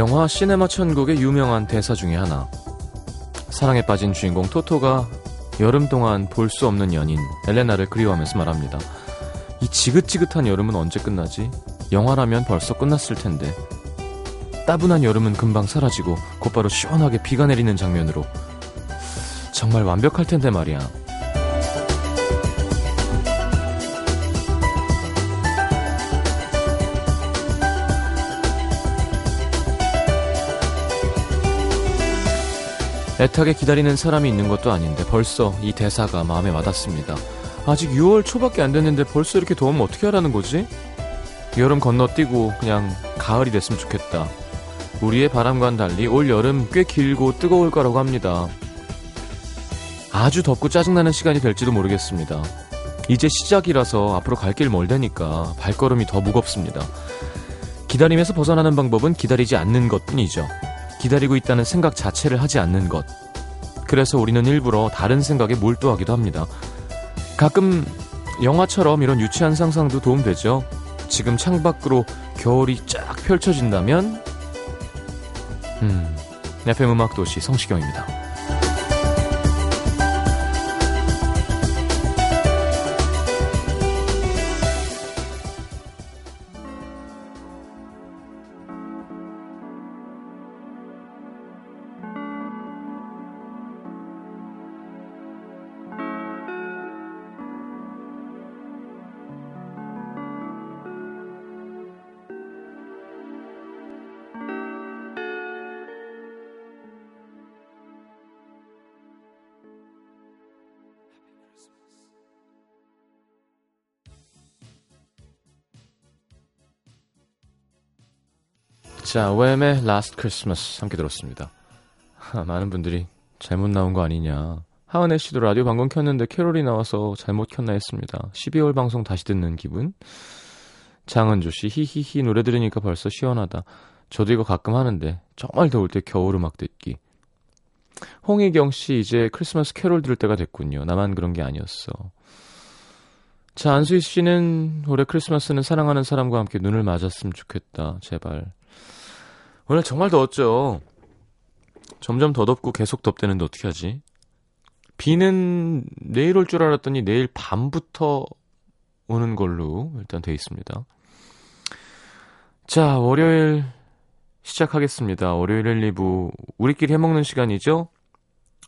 영화 시네마 천국의 유명한 대사 중에 하나. 사랑에 빠진 주인공 토토가 여름 동안 볼 수 없는 연인 엘레나를 그리워하면서 말합니다. 이 지긋지긋한 여름은 언제 끝나지? 영화라면 벌써 끝났을 텐데. 따분한 여름은 금방 사라지고 곧바로 시원하게 비가 내리는 장면으로 정말 완벽할 텐데 말이야. 애타게 기다리는 사람이 있는 것도 아닌데 벌써 이 대사가 마음에 와닿습니다. 아직 6월 초밖에 안 됐는데 벌써 이렇게 더우면 어떻게 하라는 거지? 여름 건너뛰고 그냥 가을이 됐으면 좋겠다. 우리의 바람과는 달리 올 여름 꽤 길고 뜨거울 거라고 합니다. 아주 덥고 짜증나는 시간이 될지도 모르겠습니다. 이제 시작이라서 앞으로 갈 길 멀다니까 발걸음이 더 무겁습니다. 기다림에서 벗어나는 방법은 기다리지 않는 것 뿐이죠. 기다리고 있다는 생각 자체를 하지 않는 것. 그래서 우리는 일부러 다른 생각에 몰두하기도 합니다. 가끔 영화처럼 이런 유치한 상상도 도움되죠. 지금 창밖으로 겨울이 쫙 펼쳐진다면, 음, FM 음악도시 성시경입니다. 자, 웸의 Last Christmas 함께 들었습니다. 하, 많은 분들이 잘못 나온 거 아니냐. 하은혜 씨도 라디오 방금 켰는데 캐롤이 나와서 잘못 켰나 했습니다. 12월 방송 다시 듣는 기분. 장은조 씨, 히히히 노래 들으니까 벌써 시원하다. 저도 이거 가끔 하는데 정말 더울 때 겨울 음악 듣기. 홍희경 씨, 이제 크리스마스 캐롤 들을 때가 됐군요. 나만 그런 게 아니었어. 자, 안수희 씨는 올해 크리스마스는 사랑하는 사람과 함께 눈을 맞았으면 좋겠다. 제발. 오늘 정말 더웠죠. 점점 더 덥고 계속 덥대는데 어떻게 하지? 비는 내일 올 줄 알았더니 내일 밤부터 오는 걸로 일단 돼 있습니다. 자, 월요일 시작하겠습니다. 월요일 1, 2부 우리끼리 해먹는 시간이죠?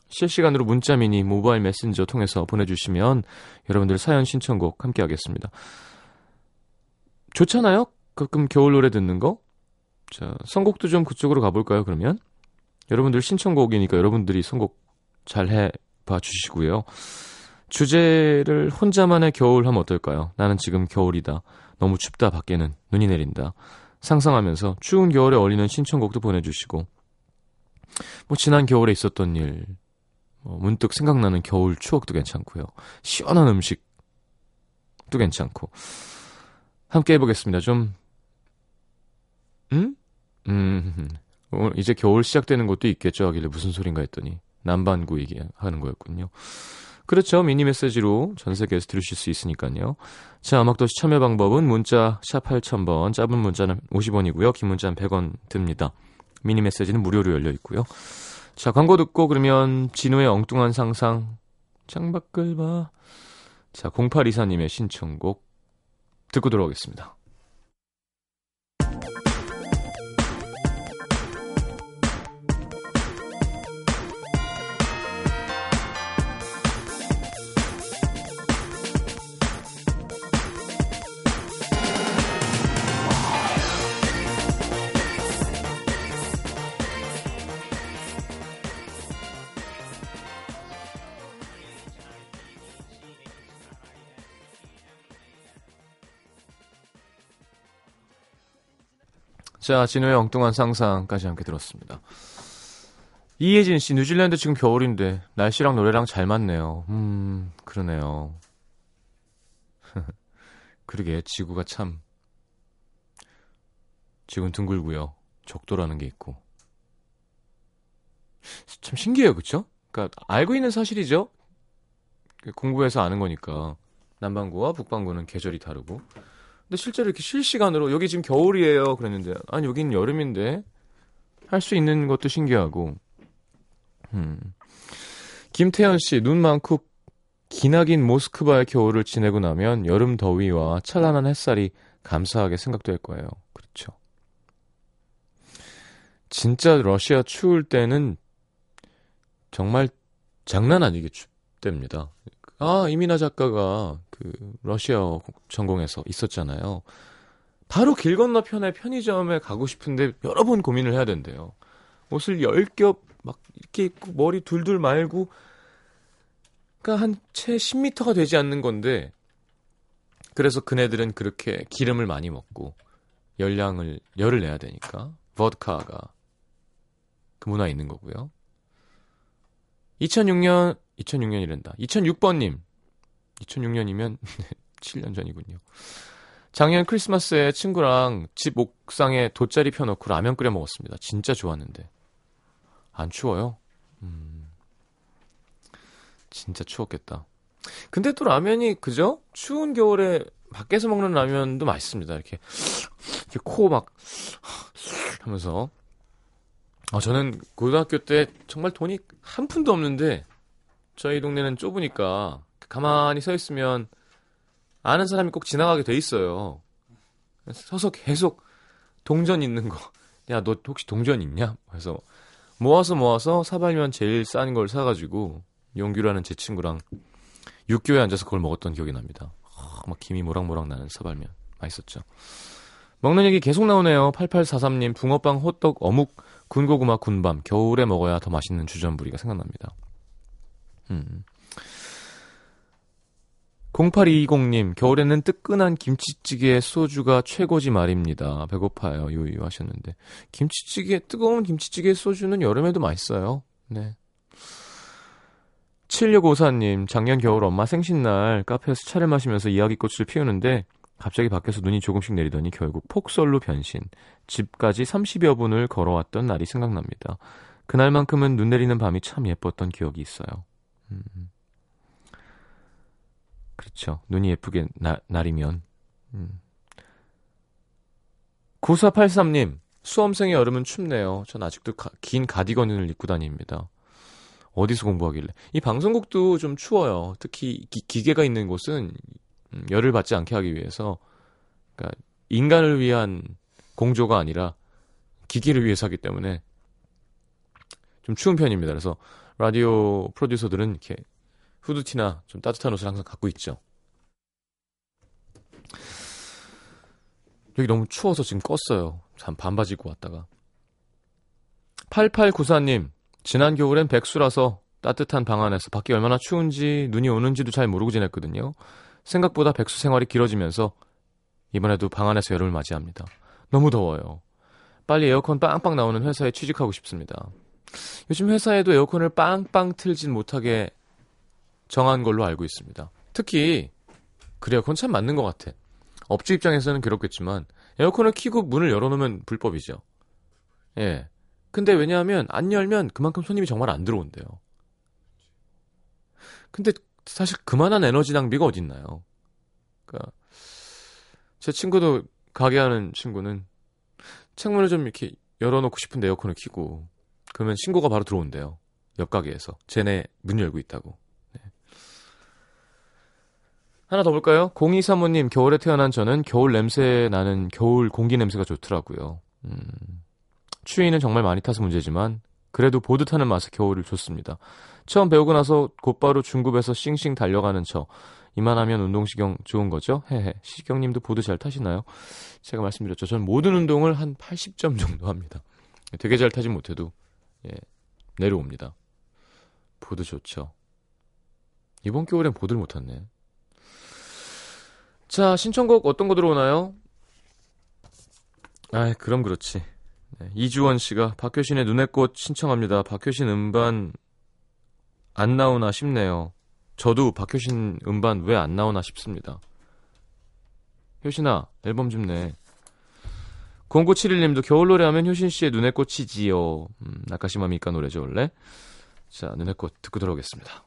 실시간으로 문자 미니 모바일 메신저 통해서 보내주시면 여러분들 사연 신청곡 함께 하겠습니다. 좋잖아요? 가끔 겨울 노래 듣는 거? 자, 선곡도 좀 그쪽으로 가볼까요, 그러면? 여러분들 신청곡이니까 여러분들이 선곡 잘 해봐 주시고요. 주제를 혼자만의 겨울 하면 어떨까요? 나는 지금 겨울이다. 너무 춥다, 밖에는. 눈이 내린다. 상상하면서 추운 겨울에 어울리는 신청곡도 보내주시고, 뭐, 지난 겨울에 있었던 일, 뭐 문득 생각나는 겨울 추억도 괜찮고요. 시원한 음식도 괜찮고. 함께 해보겠습니다. 좀, 음? 음, 이제 겨울 시작되는 곳도 있겠죠 하길래 무슨 소린가 했더니 남반구 얘기하는 거였군요. 그렇죠. 미니 메시지로 전 세계에서 들으실 수 있으니까요. 자, 음악도시 참여 방법은 문자 샵 8000번, 짧은 문자는 50원이고요. 긴 문자는 100원 듭니다. 미니 메시지는 무료로 열려 있고요. 자, 광고 듣고 그러면 진우의 엉뚱한 상상 창밖을 봐. 자, 0824님의 신청곡 듣고 들어오겠습니다. 자, 진우의 엉뚱한 상상까지 함께 들었습니다. 이혜진 씨, 뉴질랜드 지금 겨울인데 날씨랑 노래랑 잘 맞네요. 음, 그러네요. 그러게 지구가 참 지금 둥글고요. 적도라는 게 있고. 참 신기해요, 그쵸? 그러니까 알고 있는 사실이죠. 공부해서 아는 거니까 남반구와 북반구는 계절이 다르고 근데 실제로 이렇게 실시간으로 여기 지금 겨울이에요 그랬는데 아니 여긴 여름인데 할 수 있는 것도 신기하고. 음. 김태현 씨, 눈 많고 기나긴 모스크바의 겨울을 지내고 나면 여름 더위와 찬란한 햇살이 감사하게 생각될 거예요. 그렇죠. 진짜 러시아 추울 때는 정말 장난 아니게 춥답니다. 아, 이민아 작가가 그 러시아 전공에서 있었잖아요. 바로 길 건너편에 편의점에 가고 싶은데 여러 번 고민을 해야 된대요. 옷을 열 겹 막 이렇게 입고 머리 둘둘 말고 그러니까 한 채 10m가 되지 않는 건데 그래서 그네들은 그렇게 기름을 많이 먹고 열량을 열을 내야 되니까 버드카가 그 문화 있는 거고요. 2006년 2006년이란다. 2006번님 2006년이면 7년 전이군요. 작년 크리스마스에 친구랑 집 옥상에 돗자리 펴놓고 라면 끓여 먹었습니다. 진짜 좋았는데. 안 추워요? 음. 진짜 추웠겠다. 근데 또 라면이 그죠? 추운 겨울에 밖에서 먹는 라면도 맛있습니다. 이렇게 이렇게 코 막 하면서 아 저는 고등학교 때 정말 돈이 한 푼도 없는데 저희 동네는 좁으니까 가만히 서 있으면 아는 사람이 꼭 지나가게 돼 있어요. 서서 계속 동전 있는 거. 야, 너 혹시 동전 있냐? 그래서 모아서 모아서 사발면 제일 싼 걸 사가지고 용규라는 제 친구랑 육교에 앉아서 그걸 먹었던 기억이 납니다. 아, 막 김이 모락모락 나는 사발면 맛있었죠. 먹는 얘기 계속 나오네요. 8843님 붕어빵, 호떡, 어묵, 군고구마, 군밤 겨울에 먹어야 더 맛있는 주전부리가 생각납니다. 음. 0820님, 겨울에는 뜨끈한 김치찌개 소주가 최고지 말입니다. 배고파요. 유유 하셨는데. 김치찌개, 뜨거운 김치찌개 소주는 여름에도 맛있어요. 네. 7654님, 작년 겨울 엄마 생신날 카페에서 차를 마시면서 이야기꽃을 피우는데 갑자기 밖에서 눈이 조금씩 내리더니 결국 폭설로 변신. 집까지 30여 분을 걸어왔던 날이 생각납니다. 그날만큼은 눈 내리는 밤이 참 예뻤던 기억이 있어요. 음. 그렇죠. 눈이 예쁘게 나, 날이면. 음. 9483님, 수험생의 여름은 춥네요. 전 아직도 가, 긴 가디건을 입고 다닙니다. 어디서 공부하길래. 이 방송국도 좀 추워요. 특히 기, 계가 있는 곳은 음, 열을 받지 않게 하기 위해서 그러니까 인간을 위한 공조가 아니라 기계를 위해서 하기 때문에 좀 추운 편입니다. 그래서 라디오 프로듀서들은 이렇게 후드티나 좀 따뜻한 옷을 항상 갖고 있죠. 여기 너무 추워서 지금 껐어요. 참 반바지 입고 왔다가. 8894님, 지난 겨울엔 백수라서 따뜻한 방 안에서 밖이 얼마나 추운지 눈이 오는지도 잘 모르고 지냈거든요. 생각보다 백수 생활이 길어지면서 이번에도 방 안에서 여름을 맞이합니다. 너무 더워요. 빨리 에어컨 빵빵 나오는 회사에 취직하고 싶습니다. 요즘 회사에도 에어컨을 빵빵 틀진 못하게 정한 걸로 알고 있습니다. 특히 그 에어컨 참 맞는 것 같아. 업주 입장에서는 그렇겠지만 에어컨을 키고 문을 열어놓으면 불법이죠. 예. 근데 왜냐하면 안 열면 그만큼 손님이 정말 안 들어온대요. 근데 사실 그만한 에너지 낭비가 어딨나요? 그러니까 제 친구도 가게 하는 친구는 창문을 좀 이렇게 열어놓고 싶은데 에어컨을 키고 그러면 신고가 바로 들어온대요. 옆 가게에서 쟤네 문 열고 있다고. 하나 더 볼까요? 0235님, 겨울에 태어난 저는 겨울 냄새 나는 겨울 공기 냄새가 좋더라고요. 음, 추위는 정말 많이 타서 문제지만, 그래도 보드 타는 맛에 겨울이 좋습니다. 처음 배우고 나서 곧바로 중급에서 싱싱 달려가는 저. 이만하면 운동신경 좋은 거죠? 헤헤. 시경님도 보드 잘 타시나요? 제가 말씀드렸죠. 저는 모든 운동을 한 80점 정도 합니다. 되게 잘 타진 못해도, 예, 내려옵니다. 보드 좋죠. 이번 겨울엔 보드를 못 탔네. 자, 신청곡 어떤 거 들어오나요? 아, 그럼 그렇지. 네, 이주원 씨가 박효신의 눈의 꽃 신청합니다. 박효신 음반 안 나오나 싶네요. 저도 박효신 음반 왜 안 나오나 싶습니다. 효신아, 앨범 좀 내. 0971님도 겨울 노래 하면 효신 씨의 눈의 꽃이지요. 음, 나카시마 미카 노래죠, 원래. 자, 눈의 꽃 듣고 들어오겠습니다.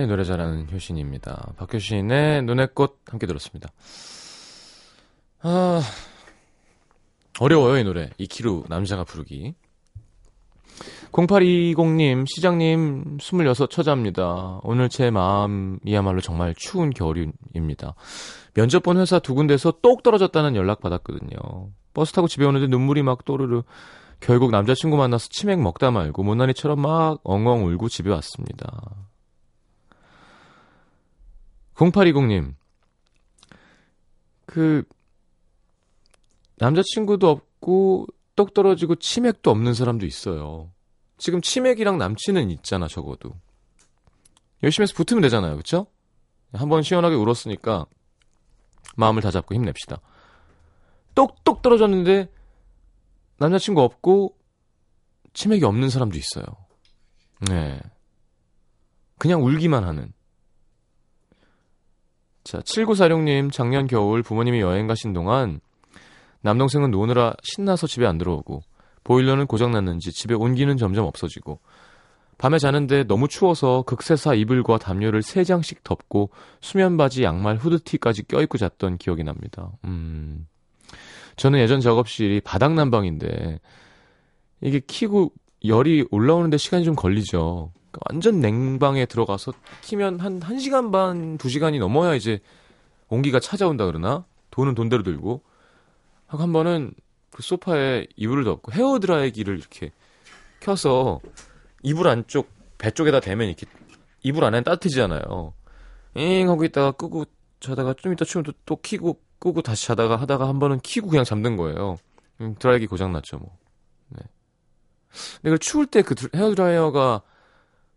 아이, 노래 잘하는 효신입니다. 박효신의 눈의 꽃 함께 들었습니다. 아, 어려워요, 이 노래. 이키루 남자가 부르기. 0820님, 시장님, 26 처자입니다. 오늘 제 마음이야말로 정말 추운 겨울입니다. 면접 본 회사 두 군데서 똑 떨어졌다는 연락 받았거든요. 버스 타고 집에 오는데 눈물이 막 또르르. 결국 남자친구 만나서 치맥 먹다 말고 모나니처럼 막 엉엉 울고 집에 왔습니다. 0820님, 그, 남자친구도 없고, 똑 떨어지고 치맥도 없는 사람도 있어요. 지금 치맥이랑 남친은 있잖아, 적어도. 열심히 해서 붙으면 되잖아요, 그쵸? 한번 시원하게 울었으니까, 마음을 다 잡고 힘냅시다. 똑똑 떨어졌는데, 남자친구 없고, 치맥이 없는 사람도 있어요. 네. 그냥 울기만 하는. 자, 7946님, 작년 겨울 부모님이 여행 가신 동안 남동생은 노느라 신나서 집에 안 들어오고 보일러는 고장났는지 집에 온기는 점점 없어지고 밤에 자는데 너무 추워서 극세사 이불과 담요를 세 장씩 덮고 수면 바지, 양말, 후드티까지 껴입고 잤던 기억이 납니다. 음. 저는 예전 작업실이 바닥 난방인데 이게 키고 열이 올라오는데 시간이 좀 걸리죠. 그러니까 완전 냉방에 들어가서 키면 한 1시간 반, 2시간이 넘어야 이제 온기가 찾아온다 그러나? 돈은 돈대로 들고. 하고 한 번은 그 소파에 이불을 덮고 헤어드라이기를 이렇게 켜서 이불 안쪽, 배 쪽에다 대면 이렇게 이불 안에는 따뜻해지잖아요. 잉 하고 있다가 끄고 자다가 좀 이따 추면 또, 또 키고 끄고 다시 자다가 하다가 한 번은 키고 그냥 잠든 거예요. 음, 드라이기 고장 났죠, 뭐. 네. 근데 그 추울 때 그 헤어드라이어가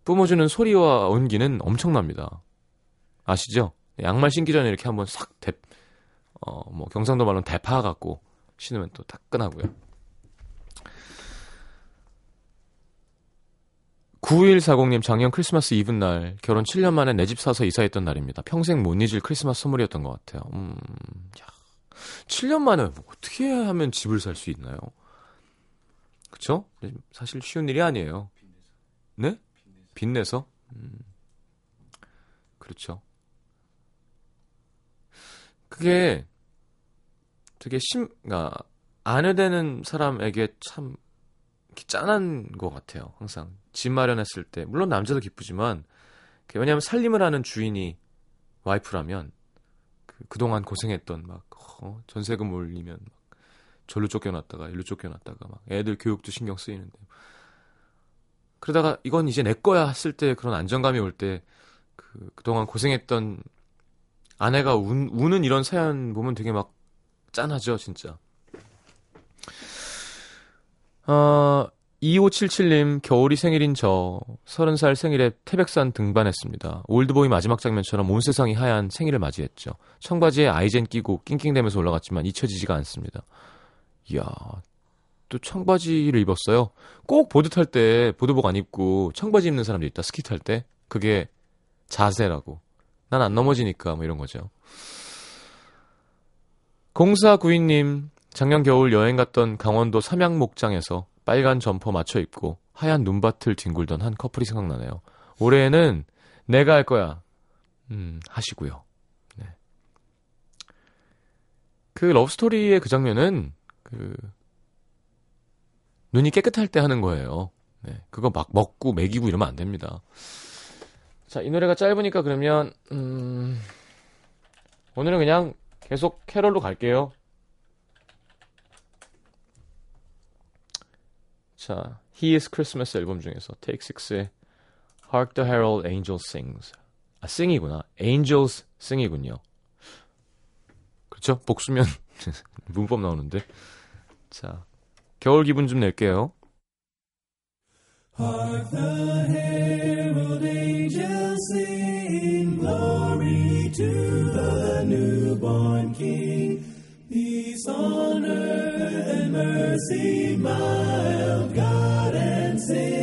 뿜어주는 소리와 온기는 엄청납니다. 아시죠? 양말 신기 전에 이렇게 한번 싹 대, 어, 뭐, 경상도 말로는 대파 갖고 신으면 또 따끈하고요. 9140님 작년 크리스마스 이브 날 결혼 7년 만에 내 집 사서 이사했던 날입니다. 평생 못 잊을 크리스마스 선물이었던 것 같아요. 음, 야, 7년 만에 뭐 어떻게 하면 집을 살 수 있나요? 그쵸? 사실 쉬운 일이 아니에요. 네? 빚내서? 음. 그렇죠. 그게 되게 심, 그니까, 아내되는 사람에게 참 짠한 것 같아요. 항상. 집 마련했을 때. 물론 남자도 기쁘지만, 왜냐하면 살림을 하는 주인이 와이프라면, 그, 그동안 고생했던 막, 어, 전세금 올리면, 막, 절로 쫓겨났다가, 일로 쫓겨났다가, 막, 애들 교육도 신경 쓰이는데. 그러다가 이건 이제 내 거야 했을 때 그런 안정감이 올 때 그, 그동안 고생했던 아내가 운, 우는 이런 사연 보면 되게 막 짠하죠, 진짜. 어, 2577님, 겨울이 생일인 저, 30살 생일에 태백산 등반했습니다. 올드보이 마지막 장면처럼 온 세상이 하얀 생일을 맞이했죠. 청바지에 아이젠 끼고 낑낑대면서 올라갔지만 잊혀지지가 않습니다. 이야, 또 청바지를 입었어요. 꼭 보드 탈 때 보드복 안 입고 청바지 입는 사람도 있다. 스키 탈 때. 그게 자세라고. 난 안 넘어지니까 뭐 이런 거죠. 공사 구인님 작년 겨울 여행 갔던 강원도 삼양목장에서 빨간 점퍼 맞춰 입고 하얀 눈밭을 뒹굴던 한 커플이 생각나네요. 올해에는 내가 할 거야. 음, 하시고요. 네. 그 러브스토리의 그 장면은 그 눈이 깨끗할 때 하는 거예요. 네, 그거 막 먹고 먹이고 이러면 안 됩니다. 자, 이 노래가 짧으니까 그러면 음, 오늘은 그냥 계속 캐롤로 갈게요. 자, He is Christmas 앨범 중에서 Take Six의 Hark the Herald Angels Sings. 아, sing이구나. Angels sing이군요. 그렇죠? 복수면 문법 나오는데. 자, 겨울 기분 좀 낼게요. Hark the herald angels sing glory to the newborn king peace on earth and mercy mild God and sinners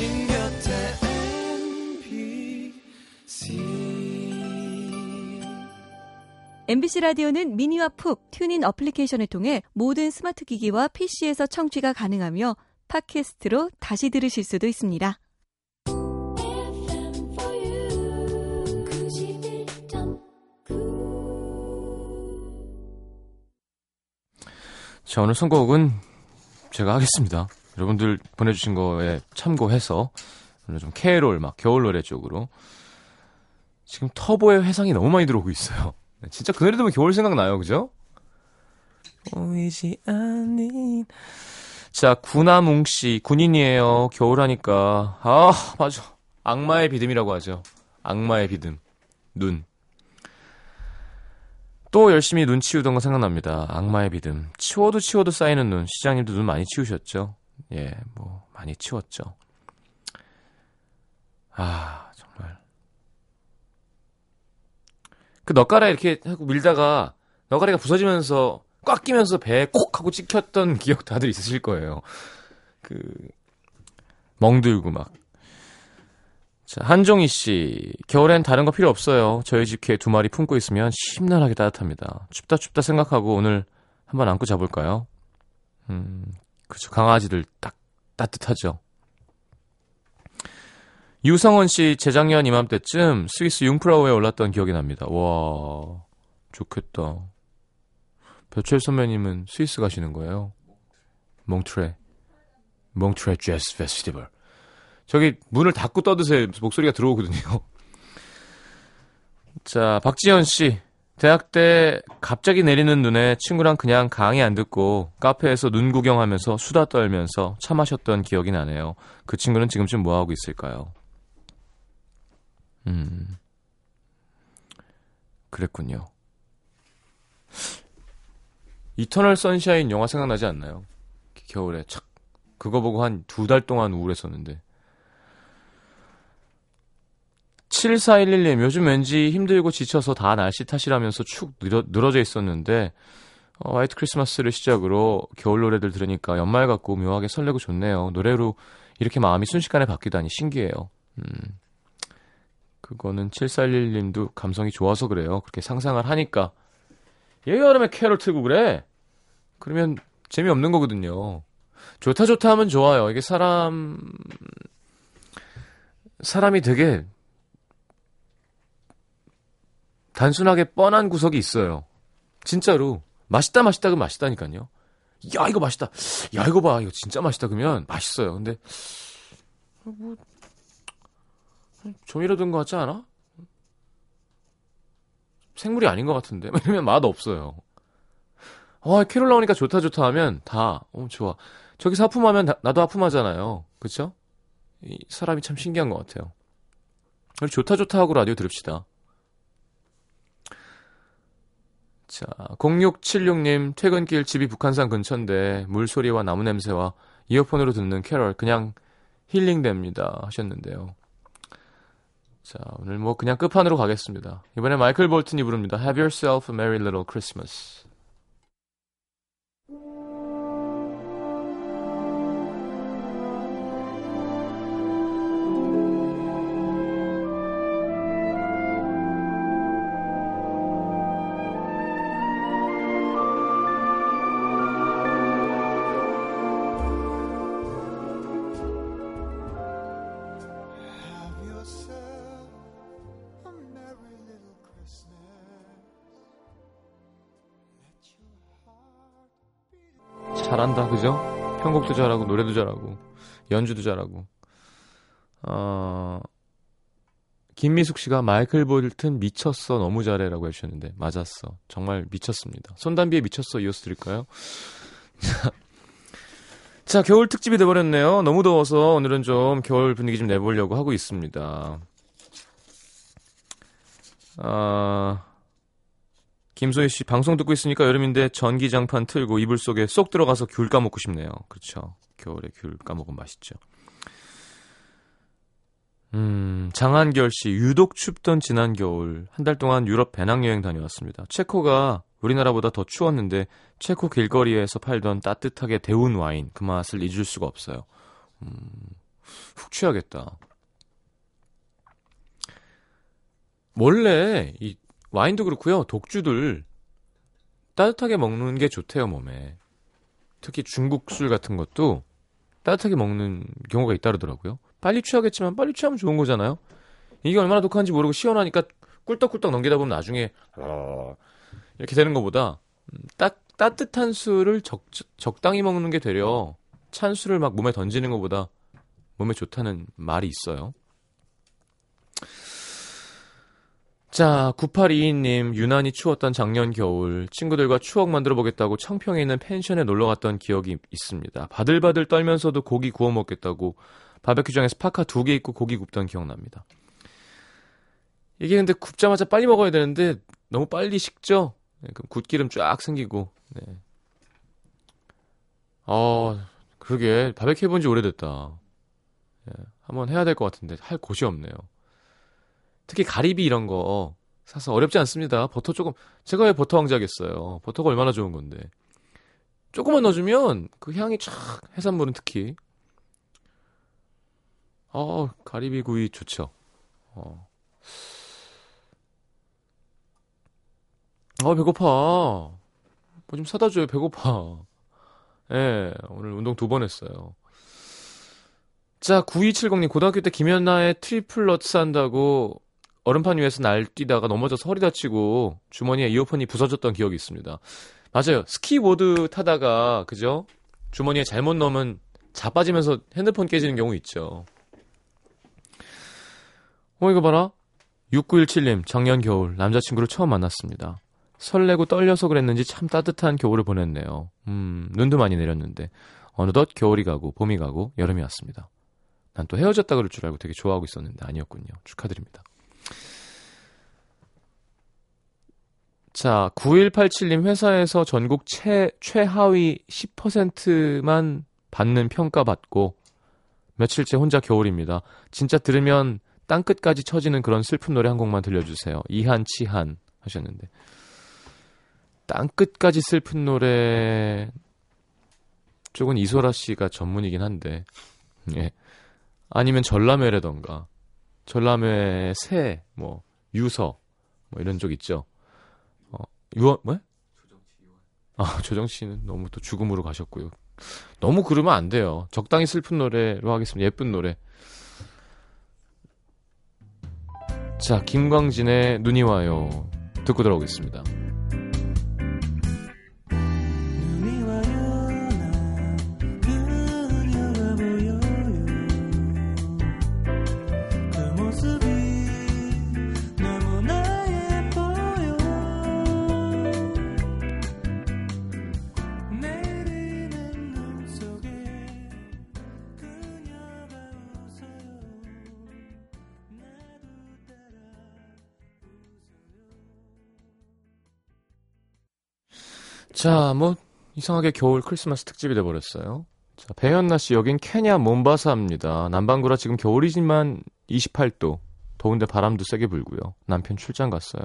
당신 곁에 MBC MBC 라디오는 미니와 푹 TuneIn 어플리케이션을 통해 모든 스마트 기기와 PC에서 청취가 가능하며 팟캐스트로 다시 들으실 수도 있습니다. 자, 오늘 선곡은 제가 하겠습니다. 여러분들 보내주신 거에 참고해서 오늘 좀 캐롤 막 겨울 노래 쪽으로 지금 터보의 회상이 너무 많이 들어오고 있어요. 네, 진짜 그 노래 들으면 겨울 생각나요, 그죠? 보이지 않는 자, 구나뭉 씨, 군인이에요. 겨울하니까. 아, 맞아. 악마의 비듬이라고 하죠. 악마의 비듬. 눈. 또 열심히 눈 치우던 거 생각납니다. 악마의 비듬. 치워도 치워도 쌓이는 눈. 시장님도 눈 많이 치우셨죠? 예, 뭐, 많이 치웠죠. 아, 정말. 그 넛가라 이렇게 하고 밀다가 넛가리가 부서지면서 꽉 끼면서 배에 콕 하고 찍혔던 기억 다들 있으실 거예요. 그 멍들고 막. 자, 한종희 씨. 겨울엔 다른 거 필요 없어요. 저희 집개두 마리 품고 있으면 심란하게 따뜻합니다. 춥다 춥다 생각하고 오늘 한번 안고 자볼까요? 음, 그렇죠. 강아지들 딱 따뜻하죠. 유성원 씨 재작년 이맘때쯤 스위스 융프라우에 올랐던 기억이 납니다. 와, 좋겠다. 배철 선배님은 스위스 가시는 거예요. 몽트레. 몽트레 재즈 페스티벌. 저기 문을 닫고 떠드세요. 목소리가 들어오거든요. 자, 박지현 씨. 대학 때 갑자기 내리는 눈에 친구랑 그냥 강의 안 듣고 카페에서 눈 구경하면서 수다 떨면서 차 마셨던 기억이 나네요. 그 친구는 지금쯤 뭐 하고 있을까요? 음. 그랬군요. 이터널 선샤인 영화 생각나지 않나요? 겨울에 착 그거 보고 한 두 달 동안 우울했었는데 7411님 요즘 왠지 힘들고 지쳐서 다 날씨 탓이라면서 축 늘어, 늘어져 있었는데 어, 화이트 크리스마스를 시작으로 겨울 노래들 들으니까 연말 같고 묘하게 설레고 좋네요. 노래로 이렇게 마음이 순식간에 바뀌다니 신기해요. 음. 그거는 7411님도 감성이 좋아서 그래요. 그렇게 상상을 하니까 얘 여름에 캐롤 틀고 그래? 그러면 재미없는 거거든요. 좋다 좋다 하면 좋아요. 이게 사람 사람이 되게 단순하게 뻔한 구석이 있어요. 진짜로 맛있다 맛있다 그 맛있다니까요. 야 이거 맛있다. 야 이거 봐 이거 진짜 맛있다 그러면 맛있어요. 근데 뭐 조미료 든거 같지 않아? 생물이 아닌 것 같은데 이러면 맛 없어요. 어, 캐롤 나오니까 좋다 좋다 하면 다, 어, 좋아. 저기서 하품하면 나, 나도 하품하잖아요. 그쵸? 이 사람이 참 신기한 것 같아요. 좋다 좋다 하고 라디오 들읍시다. 자, 0676님, 퇴근길 집이 북한산 근처인데, 물소리와 나무 냄새와 이어폰으로 듣는 캐럴, 그냥 힐링됩니다. 하셨는데요. 자, 오늘 뭐 그냥 끝판으로 가겠습니다. 이번에 마이클 볼튼이 부릅니다. Have yourself a merry little Christmas. 편곡도 잘하고, 노래도 잘하고, 연주도 잘하고. 어, 김미숙 씨가 마이클 볼튼 미쳤어, 너무 잘해라고 해주셨는데, 맞았어. 정말 미쳤습니다. 손담비에 미쳤어 이어서 드릴까요? 자, 겨울 특집이 돼버렸네요. 너무 더워서 오늘은 좀 겨울 분위기 좀 내보려고 하고 있습니다. 아, 김소희 씨, 방송 듣고 있으니까 여름인데 전기장판 틀고 이불 속에 쏙 들어가서 귤 까먹고 싶네요. 그렇죠. 겨울에 귤 까먹으면 맛있죠. 음, 장한결 씨, 유독 춥던 지난 겨울, 한 달 동안 유럽 배낭여행 다녀왔습니다. 체코가 우리나라보다 더 추웠는데, 체코 길거리에서 팔던 따뜻하게 데운 와인, 그 맛을 잊을 수가 없어요. 음, 훅 취하겠다. 원래, 이, 와인도 그렇고요 독주들, 따뜻하게 먹는 게 좋대요, 몸에. 특히 중국 술 같은 것도 따뜻하게 먹는 경우가 있다그러더라고요. 빨리 취하겠지만 빨리 취하면 좋은 거잖아요. 이게 얼마나 독한지 모르고 시원하니까 꿀떡꿀떡 넘기다 보면 나중에 어, 이렇게 되는 것보다 음, 따, 따뜻한 술을 적, 적당히 먹는 게 되려 찬 술을 막 몸에 던지는 것보다 몸에 좋다는 말이 있어요. 자, 9822님, 유난히 추웠던 작년 겨울, 친구들과 추억 만들어 보겠다고 청평에 있는 펜션에 놀러 갔던 기억이 있습니다. 바들바들 떨면서도 고기 구워 먹겠다고 바베큐장에서 파카 두개 입고 고기 굽던 기억납니다. 이게 근데 굽자마자 빨리 먹어야 되는데 너무 빨리 식죠? 네, 굿기름 쫙 생기고. 네. 어, 그러게 바베큐 해본 지 오래됐다. 네, 한번 해야 될 것 같은데 할 곳이 없네요. 특히 가리비 이런 거 사서 어렵지 않습니다. 버터 조금 제가 왜 버터 왕자겠어요. 버터가 얼마나 좋은 건데. 조금만 넣어주면 그 향이 촥 해산물은 특히 어, 가리비 구이 좋죠. 어. 아, 배고파. 뭐 좀 사다 줘요. 배고파. 예, 네, 오늘 운동 두 번 했어요. 자, 9270님, 고등학교 때 김연아의 트리플 러츠 한다고 얼음판 위에서 날뛰다가 넘어져서 허리 다치고 주머니에 이어폰이 부서졌던 기억이 있습니다. 맞아요. 스키보드 타다가, 그죠? 주머니에 잘못 넣으면 자빠지면서 핸드폰 깨지는 경우 있죠. 어, 이거 봐라. 6917님, 작년 겨울, 남자친구를 처음 만났습니다. 설레고 떨려서 그랬는지 참 따뜻한 겨울을 보냈네요. 음, 눈도 많이 내렸는데. 어느덧 겨울이 가고, 봄이 가고, 여름이 왔습니다. 난 또 헤어졌다 그럴 줄 알고 되게 좋아하고 있었는데 아니었군요. 축하드립니다. 자, 9187님 회사에서 전국 최, 최하위 10%만 받는 평가 받고 며칠째 혼자 겨울입니다. 진짜 들으면 땅끝까지 처지는 그런 슬픈 노래 한 곡만 들려주세요. 이한, 치한 하셨는데. 땅끝까지 슬픈 노래 쪽은 이소라 씨가 전문이긴 한데, 예. 아니면 전람회라던가, 전람회 새, 뭐, 유서, 뭐 이런 쪽 있죠. 어, 유원, 뭐? 아, 조정치 씨는 너무 또 죽음으로 가셨고요. 너무 그러면 안 돼요. 적당히 슬픈 노래로 하겠습니다. 예쁜 노래. 자, 김광진의 눈이 와요. 듣고 들어오겠습니다. 자, 뭐 이상하게 겨울 크리스마스 특집이 돼 버렸어요. 자, 배현나 씨 여긴 케냐 몬바사입니다. 남반구라 지금 겨울이지만 28도. 더운데 바람도 세게 불고요. 남편 출장 갔어요.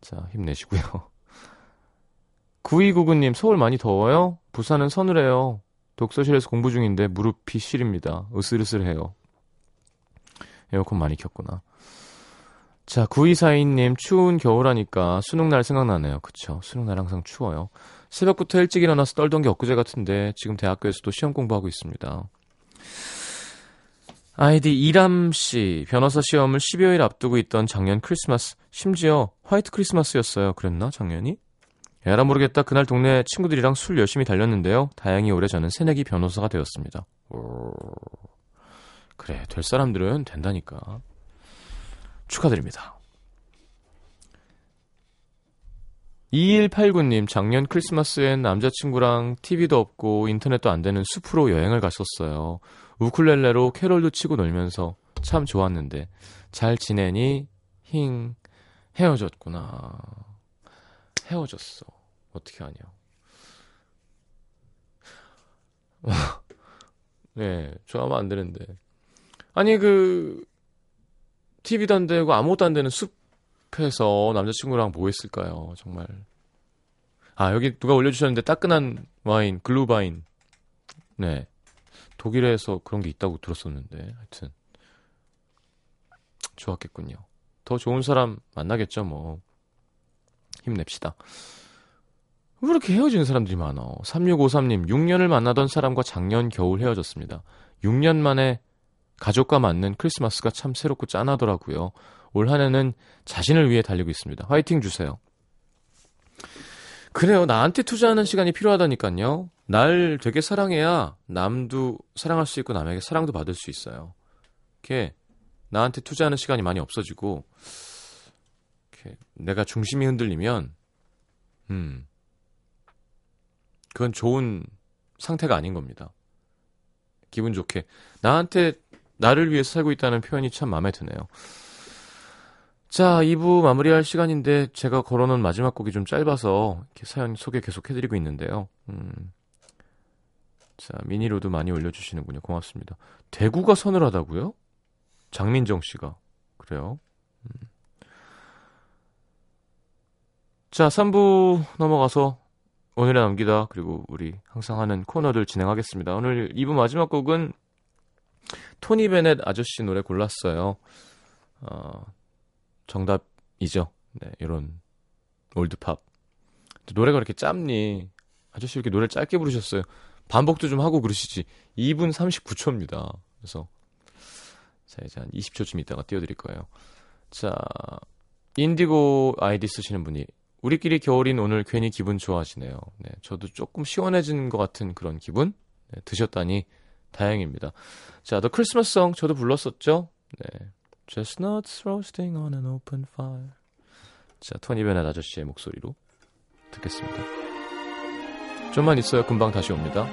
자, 힘내시고요. 9299님, 서울 많이 더워요? 부산은 서늘해요. 독서실에서 공부 중인데 무릎이 시립니다. 으슬으슬해요. 에어컨 많이 켰구나. 자, 9242님, 추운 겨울하니까 수능날 생각나네요. 그쵸. 수능날 항상 추워요. 새벽부터 일찍 일어나서 떨던 게 엊그제 같은데, 지금 대학교에서도 시험 공부하고 있습니다. 아이디 이람씨, 변호사 시험을 12여일 앞두고 있던 작년 크리스마스, 심지어 화이트 크리스마스였어요. 그랬나, 작년이? 에라 모르겠다. 그날 동네 친구들이랑 술 열심히 달렸는데요. 다행히 올해 저는 새내기 변호사가 되었습니다. 오... 그래, 될 사람들은 된다니까. 축하드립니다. 2189님, 작년 크리스마스엔 남자친구랑 TV도 없고 인터넷도 안 되는 숲으로 여행을 갔었어요. 우쿨렐레로 캐롤도 치고 놀면서 참 좋았는데, 잘 지내니? 힝, 헤어졌구나. 헤어졌어. 어떻게 하냐. 네, 좋아하면 안 되는데. 아니, 그, TV도 안 되고 아무것도 안 되는 숲에서 남자친구랑 뭐 했을까요? 정말. 아, 여기 누가 올려주셨는데 따끈한 와인, 글루바인. 네. 독일에서 그런 게 있다고 들었었는데. 하여튼. 좋았겠군요. 더 좋은 사람 만나겠죠, 뭐. 힘냅시다. 왜 이렇게 헤어지는 사람들이 많아? 3653님, 6년을 만나던 사람과 작년 겨울 헤어졌습니다. 6년 만에 가족과 맞는 크리스마스가 참 새롭고 짠하더라고요. 올 한 해는 자신을 위해 달리고 있습니다. 화이팅 주세요. 그래요. 나한테 투자하는 시간이 필요하다니까요. 날 되게 사랑해야 남도 사랑할 수 있고 남에게 사랑도 받을 수 있어요. 이렇게 나한테 투자하는 시간이 많이 없어지고 이렇게 내가 중심이 흔들리면 음 그건 좋은 상태가 아닌 겁니다. 기분 좋게 나한테 나를 위해서 살고 있다는 표현이 참 마음에 드네요. 자, 2부 마무리할 시간인데 제가 걸어놓은 마지막 곡이 좀 짧아서 이렇게 사연 소개 계속 해드리고 있는데요. 음. 자, 미니로도 많이 올려주시는군요. 고맙습니다. 대구가 서늘하다고요? 장민정 씨가. 그래요? 음. 자, 3부 넘어가서 오늘의 남기다 그리고 우리 항상 하는 코너들 진행하겠습니다. 오늘 2부 마지막 곡은 토니 베넷 아저씨 노래 골랐어요. 어, 정답이죠. 네, 이런 올드팝. 노래가 이렇게 짧니? 아저씨 이렇게 노래 짧게 부르셨어요. 반복도 좀 하고 그러시지. 2분 39초입니다. 그래서 자 이제 한 20초쯤 있다가 띄워드릴 거예요. 자 인디고 아이디 쓰시는 분이 우리끼리 겨울인 오늘 괜히 기분 좋아하시네요. 네, 저도 조금 시원해지는 것 같은 그런 기분 네, 드셨다니 다행입니다. 자, The Christmas Song 저도 불렀었죠. 네, Chestnuts roasting on an open fire. 자, 토니 베넷 아저씨의 목소리로 듣겠습니다. 좀만 있어요. 금방 다시 옵니다.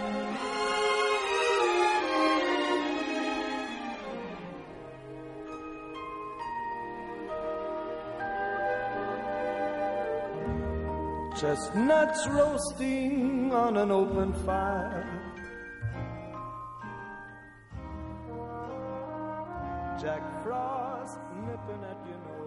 Jack Frost nipping at your nose.